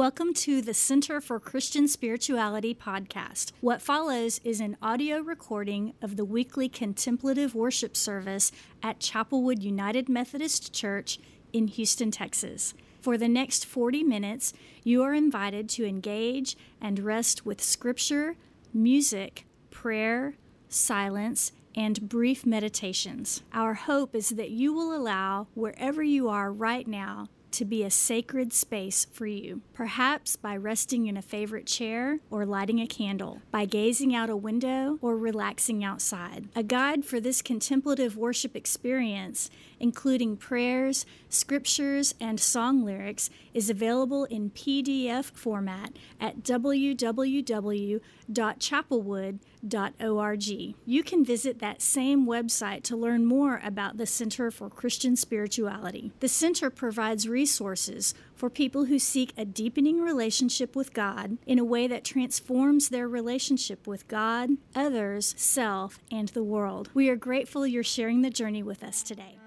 Welcome to the Center for Christian Spirituality podcast. What follows is an audio recording of the weekly contemplative worship service at Chapelwood United Methodist Church in Houston, Texas. For the next 40 minutes, you are invited to engage and rest with scripture, music, prayer, silence, and brief meditations. Our hope is that you will allow wherever you are right now to be a sacred space for you, perhaps by resting in a favorite chair or lighting a candle, by gazing out a window or relaxing outside. A guide for this contemplative worship experience, including prayers, scriptures, and song lyrics, is available in PDF format at You can visit that same website to learn more about the Center for Christian Spirituality. The center provides resources for people who seek a deepening relationship with God in a way that transforms their relationship with God, others, self, and the world. We are grateful you're sharing the journey with us today.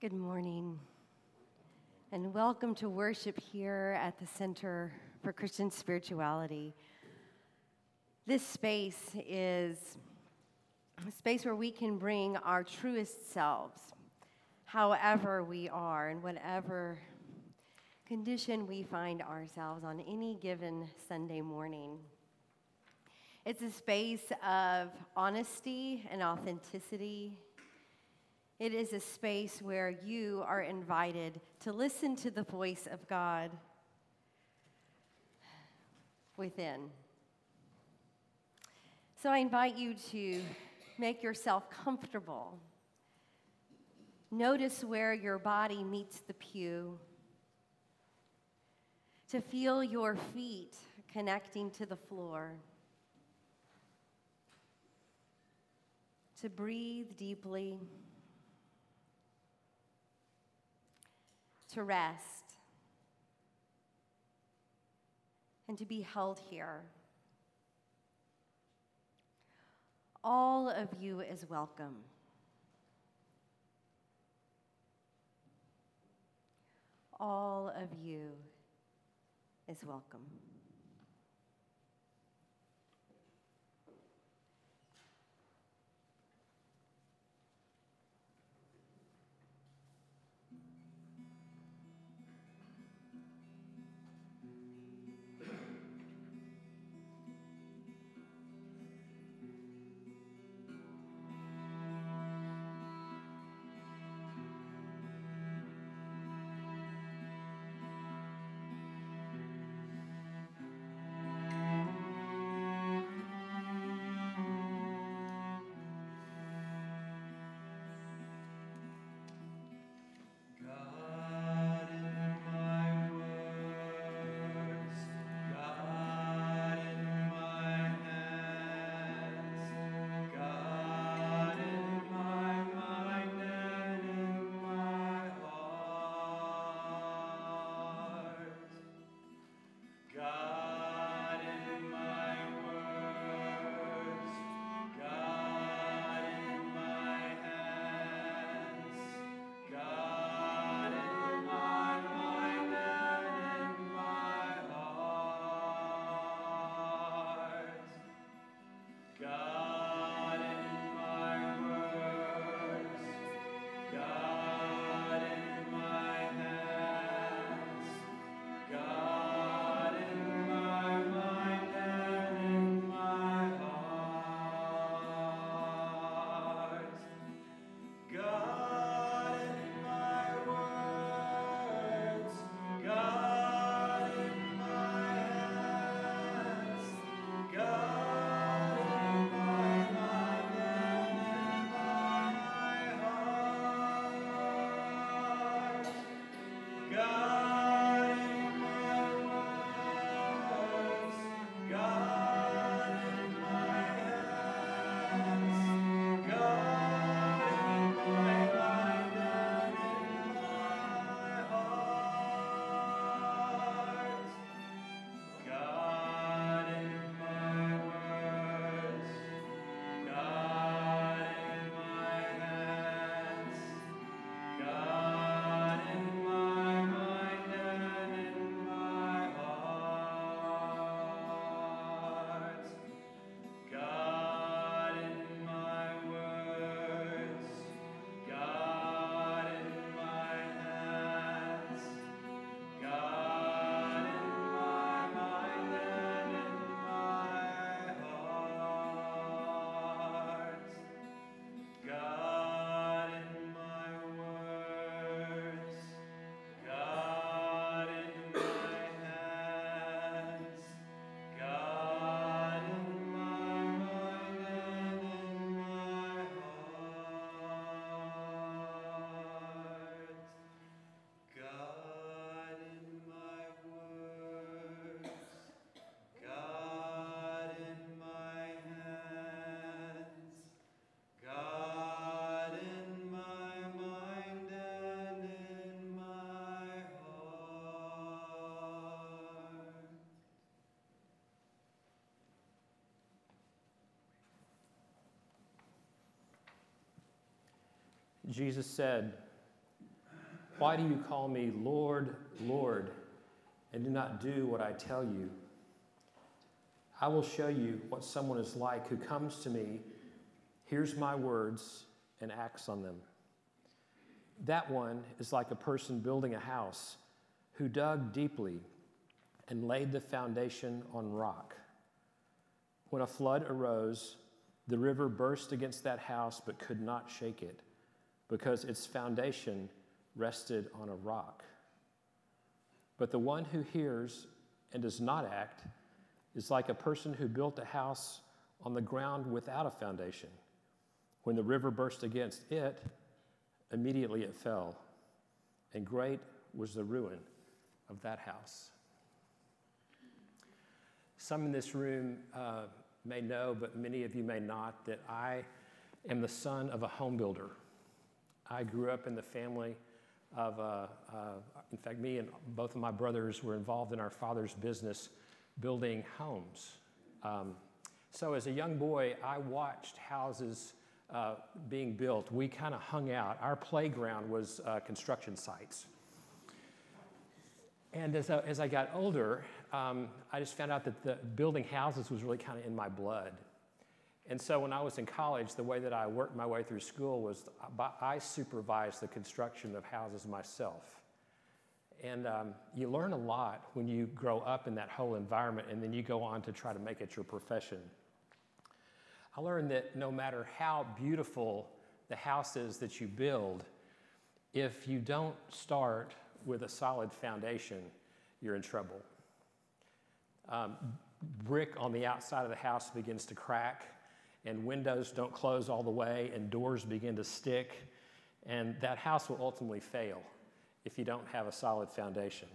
Good morning, and welcome to worship here at the Center for Christian Spirituality. This space is a space where we can bring our truest selves, however we are, and whatever condition we find ourselves on any given Sunday morning. It's a space of honesty and authenticity it is a space where you are invited to listen to the voice of God within. So I invite you to make yourself comfortable. Notice where your body meets the pew. To feel your feet connecting to the floor. To breathe deeply. To rest and to be held here. All of you is welcome. All of you is welcome. Jesus said, Why do you call me Lord, Lord, and do not do what I tell you? I will show you what someone is like who comes to me, hears my words, and acts on them. That one is like a person building a house who dug deeply and laid the foundation on rock. When a flood arose, the river burst against that house but could not shake it because its foundation rested on a rock. But the one who hears and does not act is like a person who built a house on the ground without a foundation. When the river burst against it, immediately it fell, and great was the ruin of that house. Some in this room uh, may know, but many of you may not, that I am the son of a home builder. I grew up in the family of, uh, uh, in fact, me and both of my brothers were involved in our father's business building homes. Um, so as a young boy, I watched houses uh, being built. We kind of hung out. Our playground was uh, construction sites. And as I, as I got older, um, I just found out that the building houses was really kind of in my blood. And so when I was in college, the way that I worked my way through school was I supervised the construction of houses myself. And um, you learn a lot when you grow up in that whole environment and then you go on to try to make it your profession. I learned that no matter how beautiful the house is that you build, if you don't start with a solid foundation, you're in trouble. Um, brick on the outside of the house begins to crack, and windows don't close all the way, and doors begin to stick, and that house will ultimately fail if you don't have a solid foundation.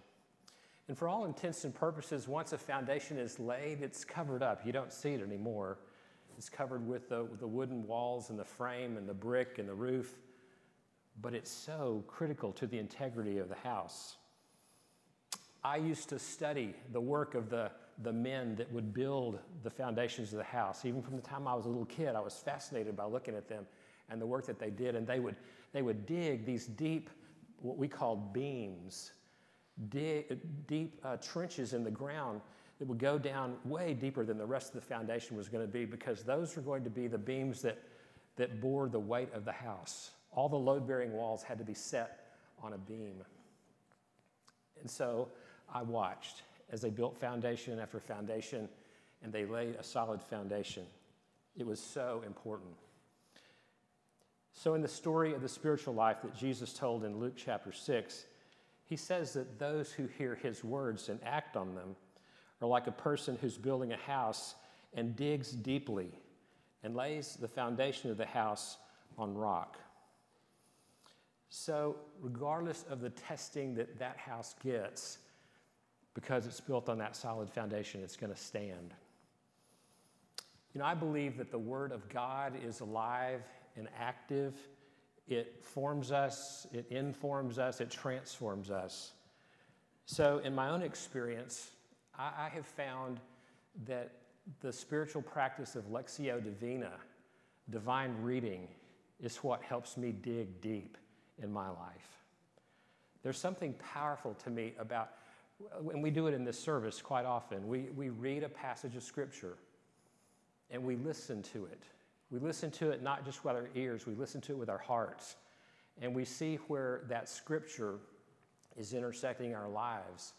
And for all intents and purposes, once a foundation is laid, it's covered up. You don't see it anymore. It's covered with the, the wooden walls and the frame and the brick and the roof. But it's so critical to the integrity of the house. I used to study the work of the, the men that would build the foundations of the house. Even from the time I was a little kid, I was fascinated by looking at them and the work that they did. And they would, they would dig these deep what we call beams, dig, deep uh, trenches in the ground that would go down way deeper than the rest of the foundation was going to be because those were going to be the beams that, that bore the weight of the house. All the load bearing walls had to be set on a beam. And so I watched as they built foundation after foundation and they laid a solid foundation. It was so important. So, in the story of the spiritual life that Jesus told in Luke chapter 6, he says that those who hear his words and act on them are like a person who's building a house and digs deeply and lays the foundation of the house on rock. So, regardless of the testing that that house gets, because it's built on that solid foundation, it's going to stand. You know, I believe that the Word of God is alive and active. It forms us, it informs us, it transforms us. So, in my own experience, I, I have found that the spiritual practice of Lectio Divina, divine reading, is what helps me dig deep in my life. There's something powerful to me about, and we do it in this service quite often. We, we read a passage of Scripture and we listen to it. We listen to it not just with our ears, we listen to it with our hearts. And we see where that scripture is intersecting our lives.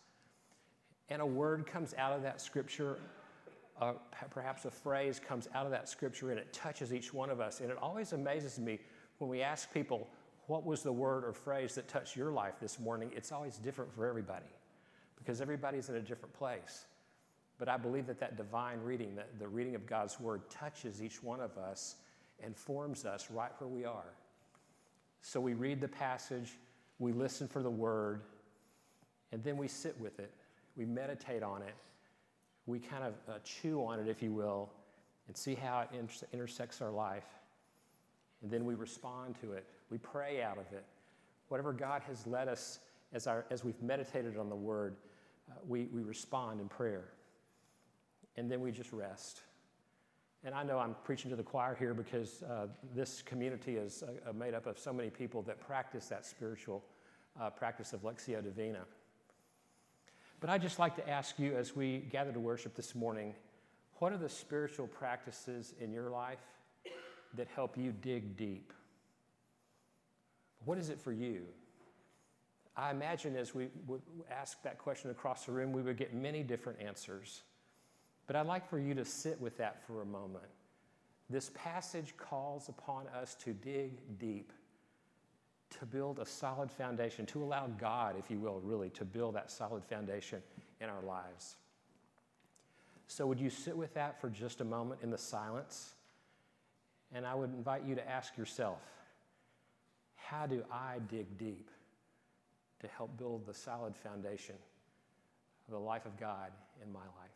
And a word comes out of that scripture, uh, perhaps a phrase comes out of that scripture, and it touches each one of us. And it always amazes me when we ask people, What was the word or phrase that touched your life this morning? It's always different for everybody because everybody's in a different place. But I believe that that divine reading, that the reading of God's word, touches each one of us and forms us right where we are. So we read the passage, we listen for the word, and then we sit with it. We meditate on it. We kind of uh, chew on it, if you will, and see how it inter- intersects our life. And then we respond to it. We pray out of it. Whatever God has led us as, our, as we've meditated on the word, uh, we, we respond in prayer and then we just rest. And I know I'm preaching to the choir here because uh, this community is uh, uh, made up of so many people that practice that spiritual uh, practice of Lectio Divina. But I'd just like to ask you as we gather to worship this morning what are the spiritual practices in your life that help you dig deep? What is it for you? I imagine as we would ask that question across the room, we would get many different answers. But I'd like for you to sit with that for a moment. This passage calls upon us to dig deep, to build a solid foundation, to allow God, if you will, really, to build that solid foundation in our lives. So, would you sit with that for just a moment in the silence? And I would invite you to ask yourself, how do I dig deep to help build the solid foundation of the life of God in my life?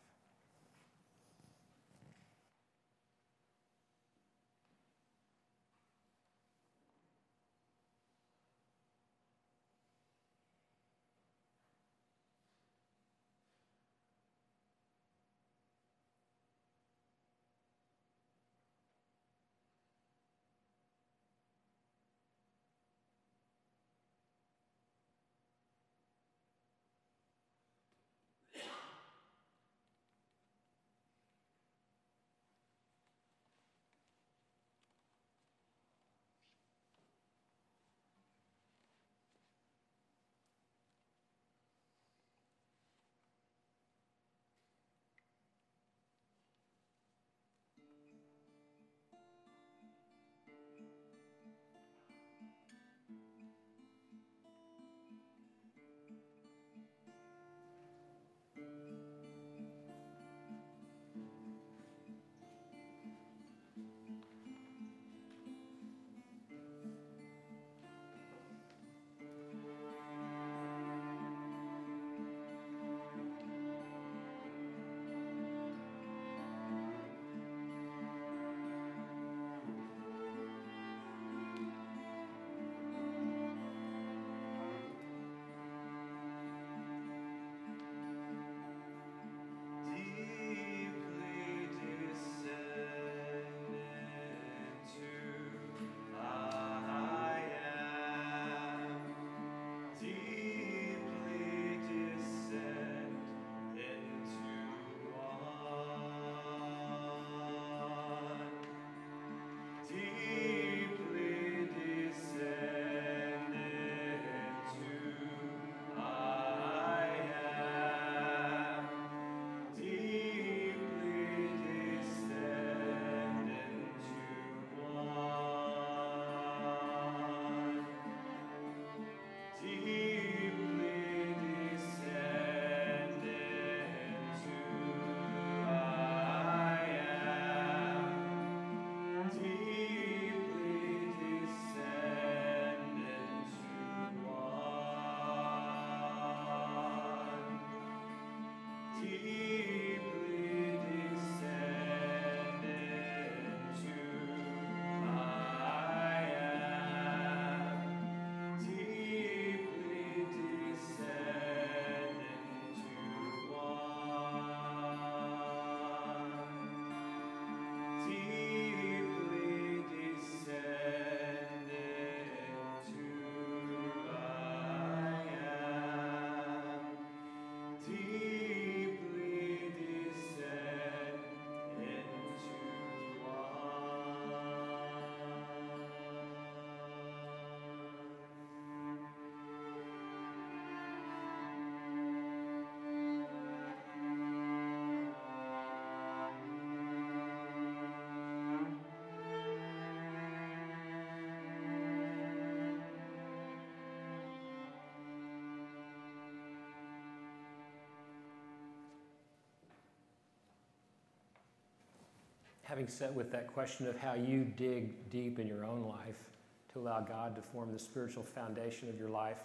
Having set with that question of how you dig deep in your own life to allow God to form the spiritual foundation of your life,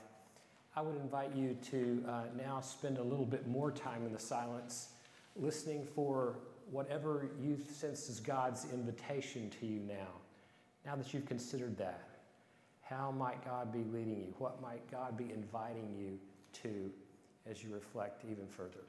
I would invite you to uh, now spend a little bit more time in the silence listening for whatever you sense is God's invitation to you now. Now that you've considered that, how might God be leading you? What might God be inviting you to as you reflect even further?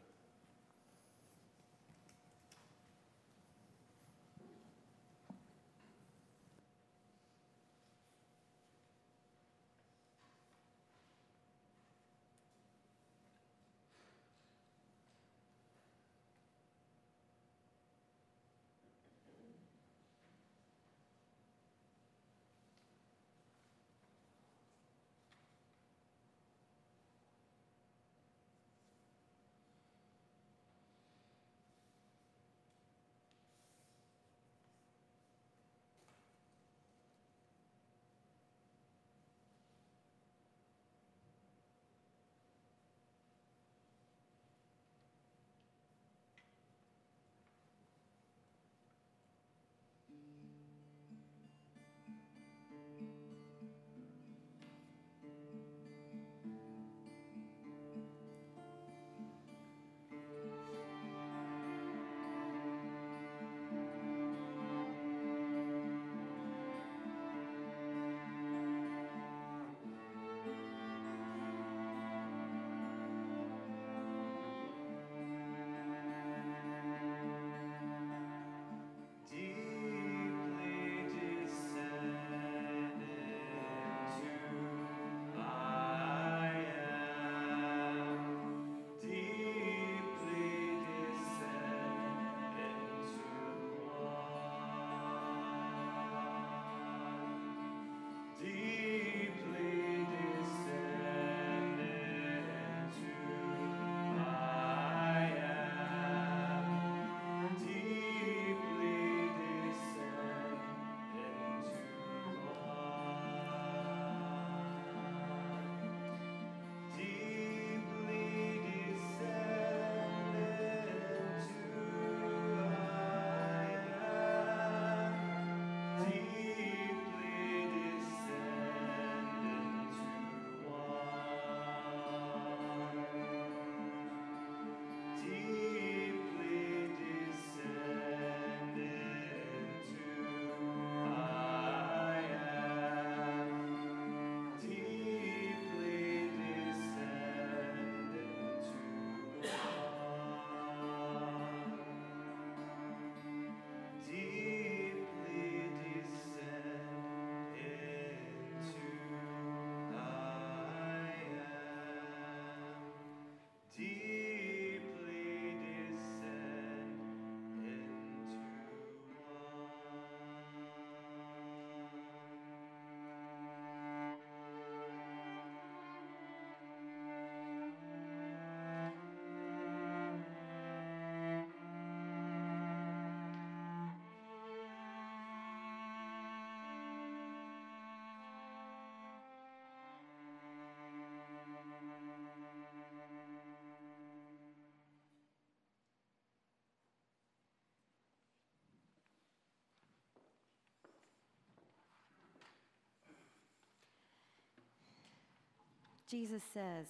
Jesus says,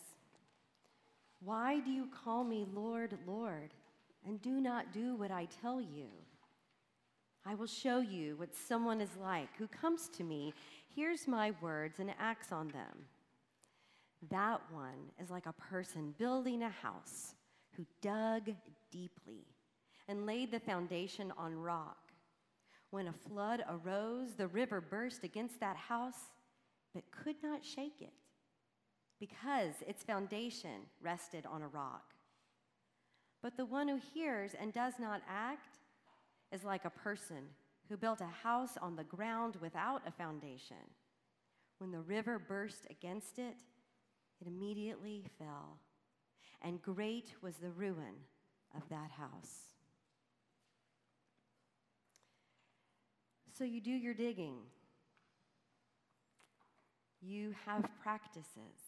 Why do you call me Lord, Lord, and do not do what I tell you? I will show you what someone is like who comes to me, hears my words, and acts on them. That one is like a person building a house who dug deeply and laid the foundation on rock. When a flood arose, the river burst against that house, but could not shake it because its foundation rested on a rock. But the one who hears and does not act is like a person who built a house on the ground without a foundation. When the river burst against it, it immediately fell, and great was the ruin of that house. So you do your digging, you have practices.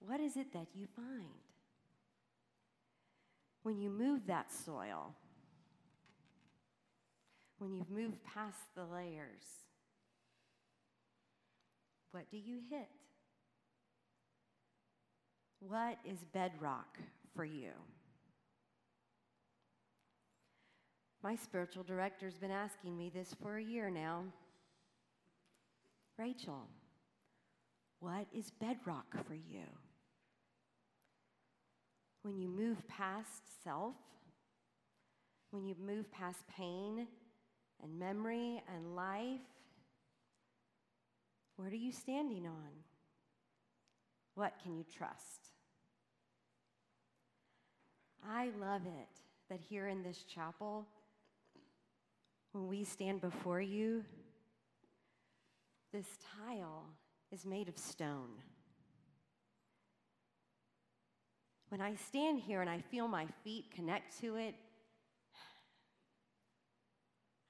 What is it that you find? When you move that soil, when you've moved past the layers, what do you hit? What is bedrock for you? My spiritual director's been asking me this for a year now. Rachel, what is bedrock for you? When you move past self, when you move past pain and memory and life, what are you standing on? What can you trust? I love it that here in this chapel, when we stand before you, this tile is made of stone. When I stand here and I feel my feet connect to it,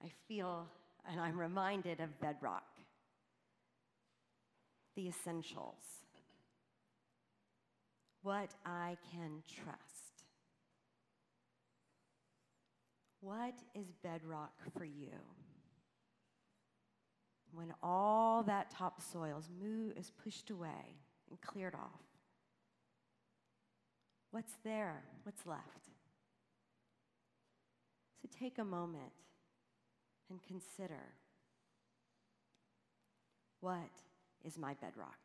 I feel and I'm reminded of bedrock, the essentials, what I can trust. What is bedrock for you? When all that topsoil is, pushed away and cleared off, what's there? What's left? So take a moment and consider what is my bedrock?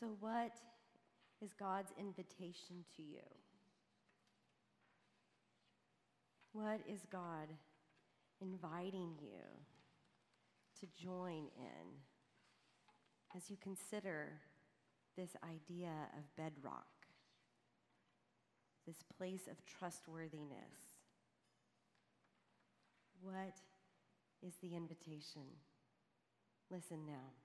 So, what is God's invitation to you? What is God inviting you to join in as you consider this idea of bedrock, this place of trustworthiness? What is the invitation? Listen now.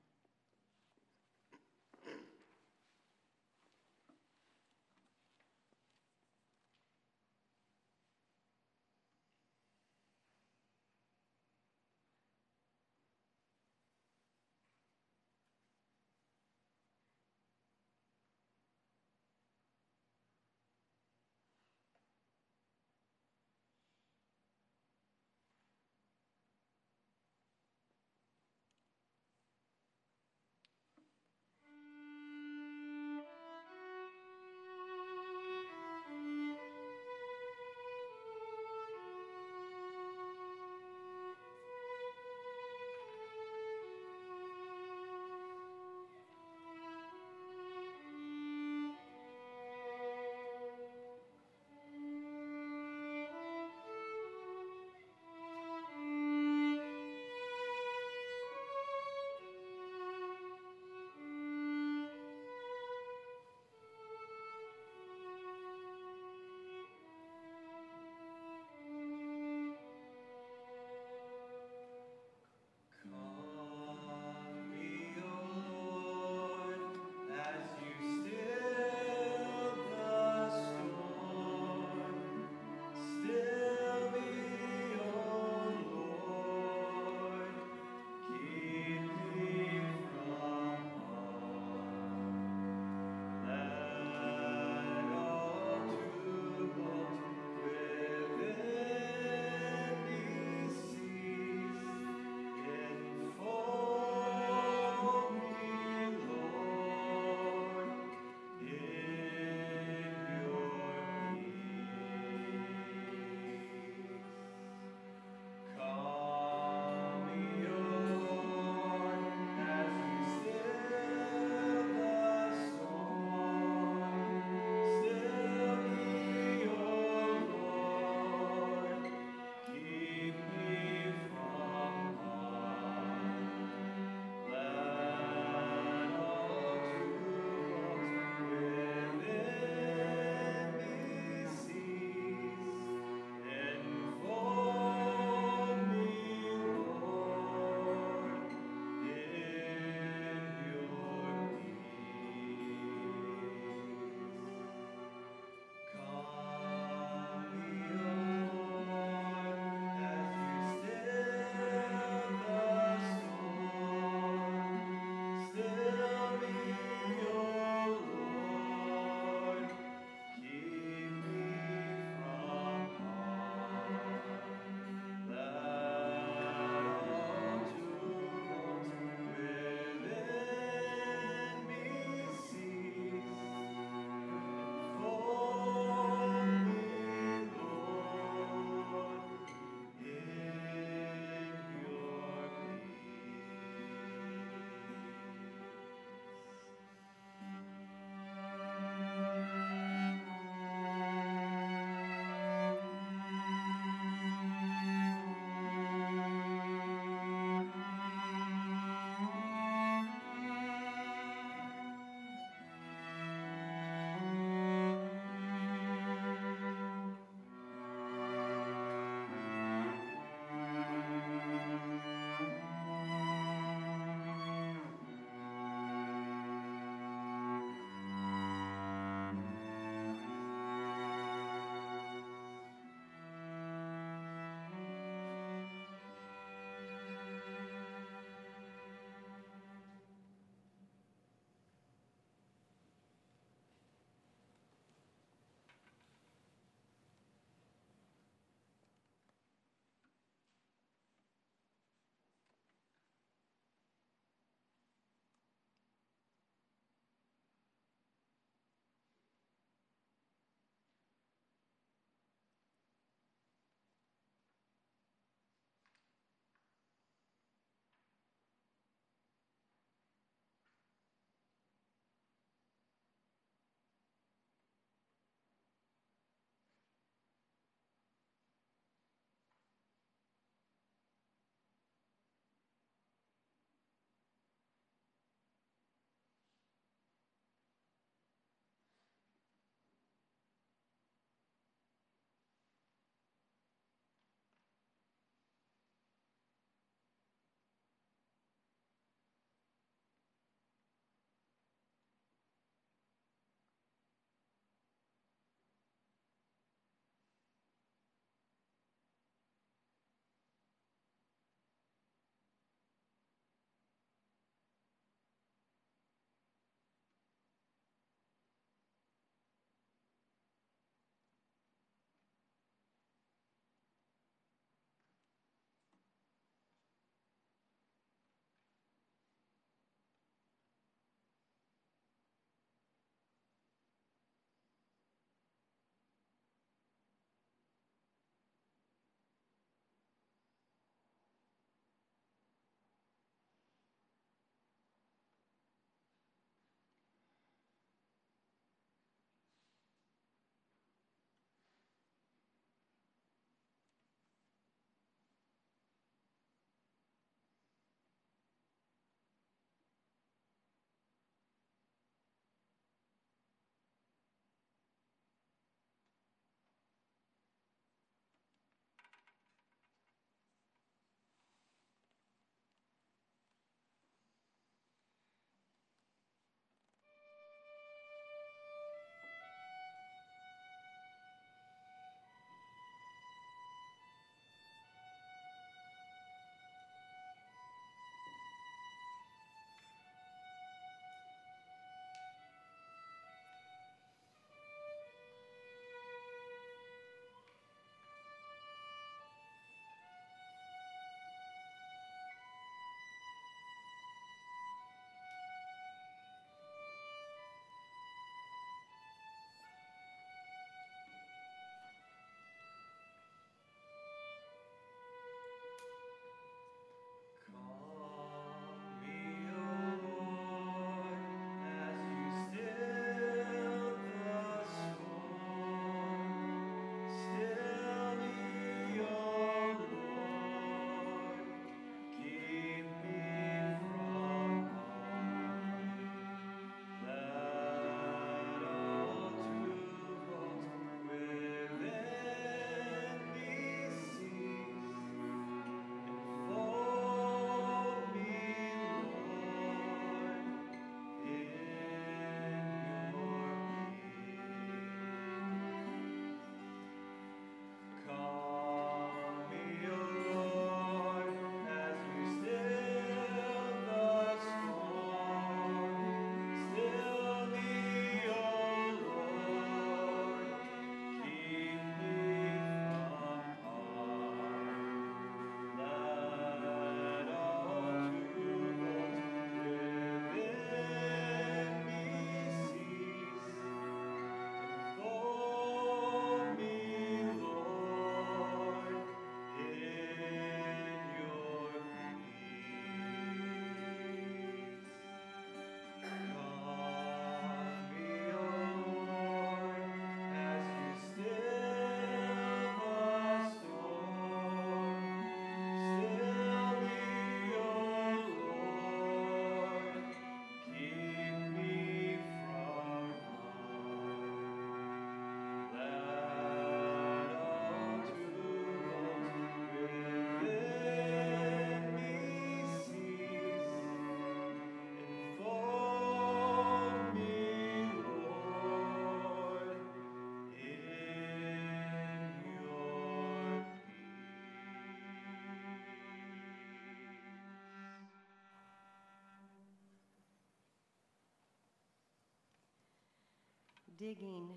Digging.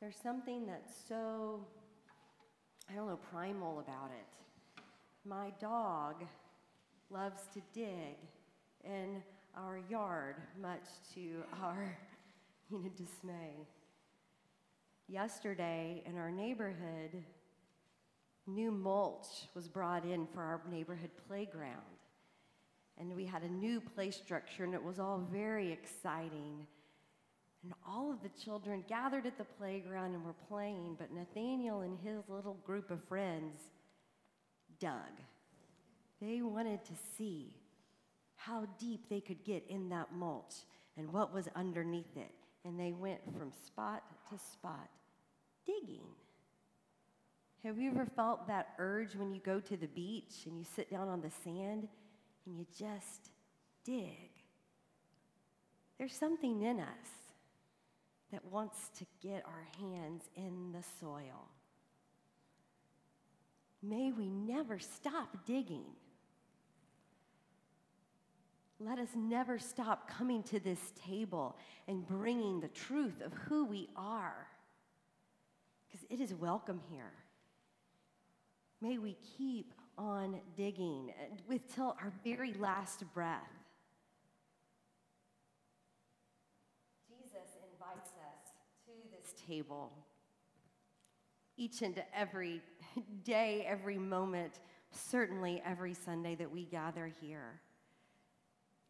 There's something that's so, I don't know, primal about it. My dog loves to dig in our yard, much to our you know, dismay. Yesterday in our neighborhood, new mulch was brought in for our neighborhood playground. And we had a new play structure, and it was all very exciting. And all of the children gathered at the playground and were playing, but Nathaniel and his little group of friends dug. They wanted to see how deep they could get in that mulch and what was underneath it. And they went from spot to spot digging. Have you ever felt that urge when you go to the beach and you sit down on the sand and you just dig? There's something in us that wants to get our hands in the soil. May we never stop digging. Let us never stop coming to this table and bringing the truth of who we are, because it is welcome here. May we keep on digging with till our very last breath. Jesus invites us to this table each and every day, every moment, certainly every Sunday that we gather here.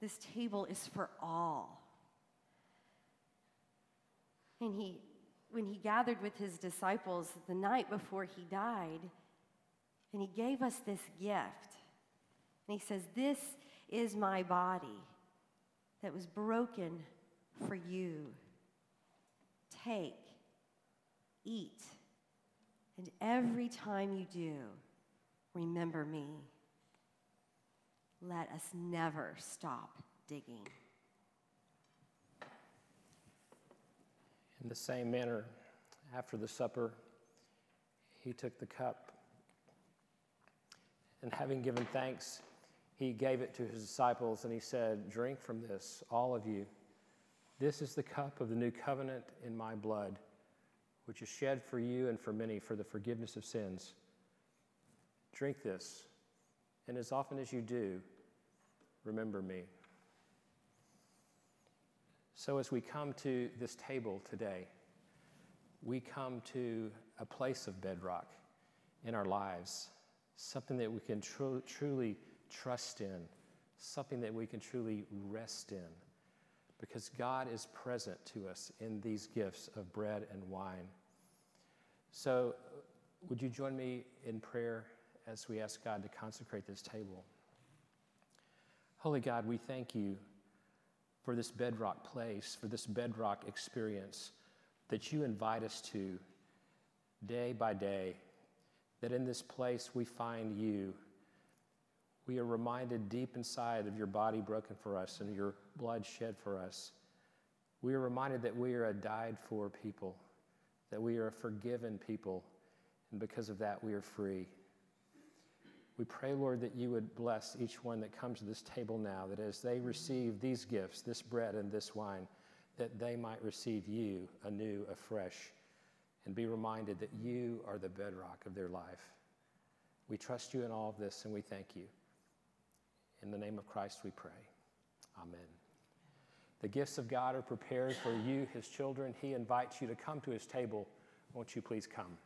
This table is for all. And he, when he gathered with his disciples the night before he died, and he gave us this gift. And he says, This is my body that was broken for you. Take, eat, and every time you do, remember me. Let us never stop digging. In the same manner, after the supper, he took the cup. And having given thanks, he gave it to his disciples and he said, Drink from this, all of you. This is the cup of the new covenant in my blood, which is shed for you and for many for the forgiveness of sins. Drink this, and as often as you do, remember me. So, as we come to this table today, we come to a place of bedrock in our lives something that we can tr- truly trust in, something that we can truly rest in, because God is present to us in these gifts of bread and wine. So, would you join me in prayer as we ask God to consecrate this table? Holy God, we thank you for this bedrock place, for this bedrock experience that you invite us to day by day that in this place we find you. We are reminded deep inside of your body broken for us and your blood shed for us. We are reminded that we are a died for people, that we are a forgiven people, and because of that, we are free. We pray, Lord, that you would bless each one that comes to this table now, that as they receive these gifts, this bread and this wine, that they might receive you anew, afresh and be reminded that you are the bedrock of their life. We trust you in all of this and we thank you. In the name of Christ we pray. Amen. The gifts of God are prepared for you, his children. He invites you to come to his table. Won't you please come?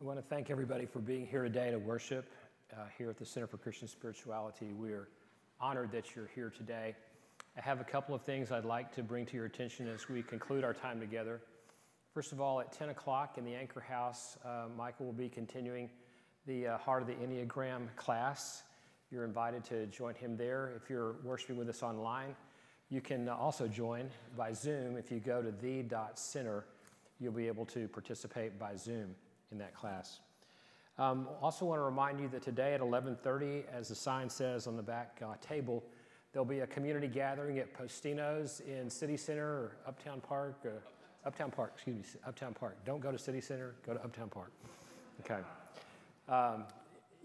I want to thank everybody for being here today to worship uh, here at the Center for Christian Spirituality. We're honored that you're here today. I have a couple of things I'd like to bring to your attention as we conclude our time together. First of all, at 10 o'clock in the Anchor House, uh, Michael will be continuing the uh, Heart of the Enneagram class. You're invited to join him there. If you're worshiping with us online, you can also join by Zoom. If you go to the.center, you'll be able to participate by Zoom in that class. Um, also want to remind you that today at 11:30, as the sign says on the back uh, table, there'll be a community gathering at Postino's in City Center or Uptown Park. Uh, Uptown Park, excuse me, Uptown Park. Don't go to City Center, go to Uptown Park. Okay. Um,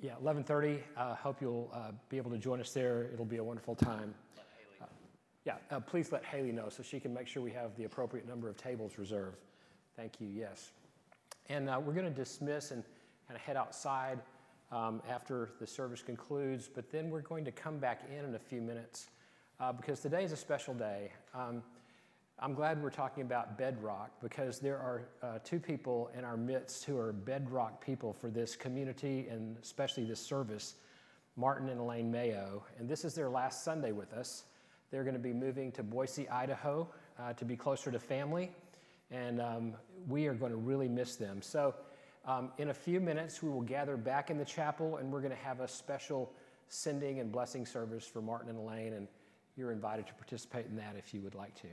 yeah, 11:30. Uh, hope you'll uh, be able to join us there. It'll be a wonderful time. Uh, yeah, uh, please let Haley know so she can make sure we have the appropriate number of tables reserved. Thank you. Yes. And uh, we're going to dismiss and kind of head outside um, after the service concludes, but then we're going to come back in in a few minutes uh, because today is a special day. Um, I'm glad we're talking about bedrock because there are uh, two people in our midst who are bedrock people for this community and especially this service Martin and Elaine Mayo. And this is their last Sunday with us. They're going to be moving to Boise, Idaho uh, to be closer to family. And um, we are going to really miss them. So, um, in a few minutes, we will gather back in the chapel and we're going to have a special sending and blessing service for Martin and Elaine. And you're invited to participate in that if you would like to.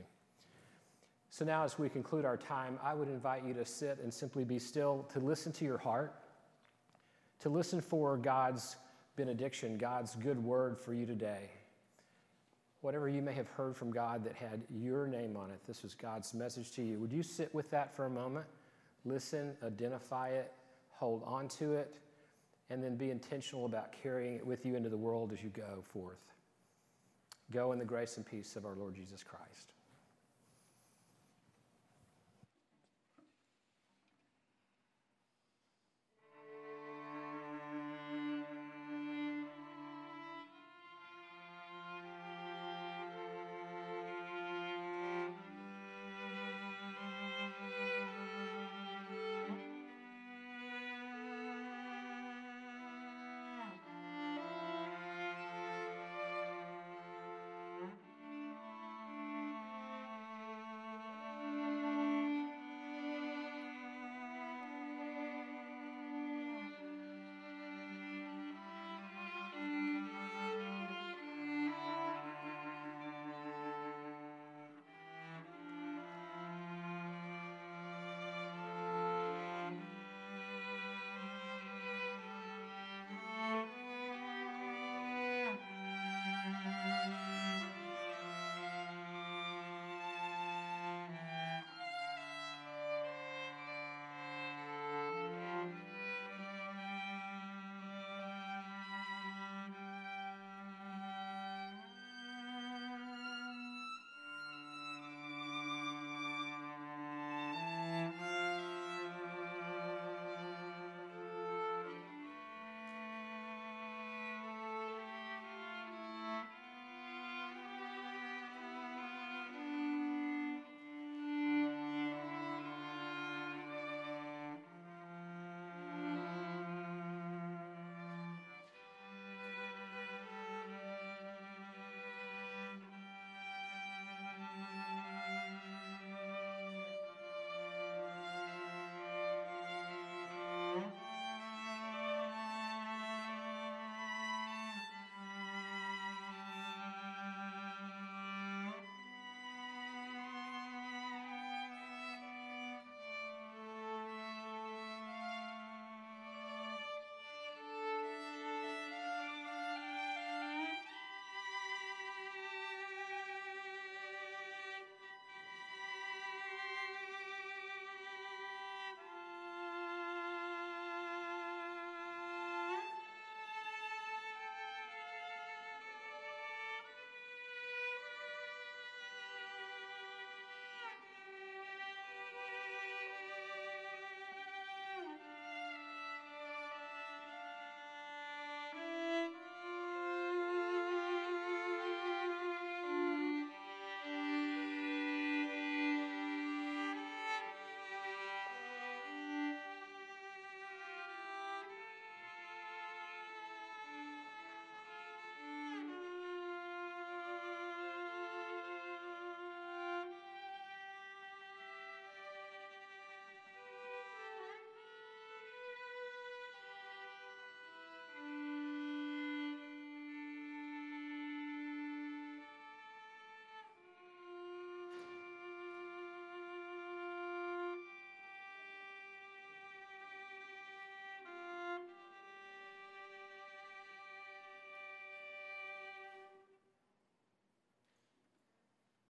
So, now as we conclude our time, I would invite you to sit and simply be still, to listen to your heart, to listen for God's benediction, God's good word for you today. Whatever you may have heard from God that had your name on it, this was God's message to you. Would you sit with that for a moment? Listen, identify it, hold on to it, and then be intentional about carrying it with you into the world as you go forth. Go in the grace and peace of our Lord Jesus Christ.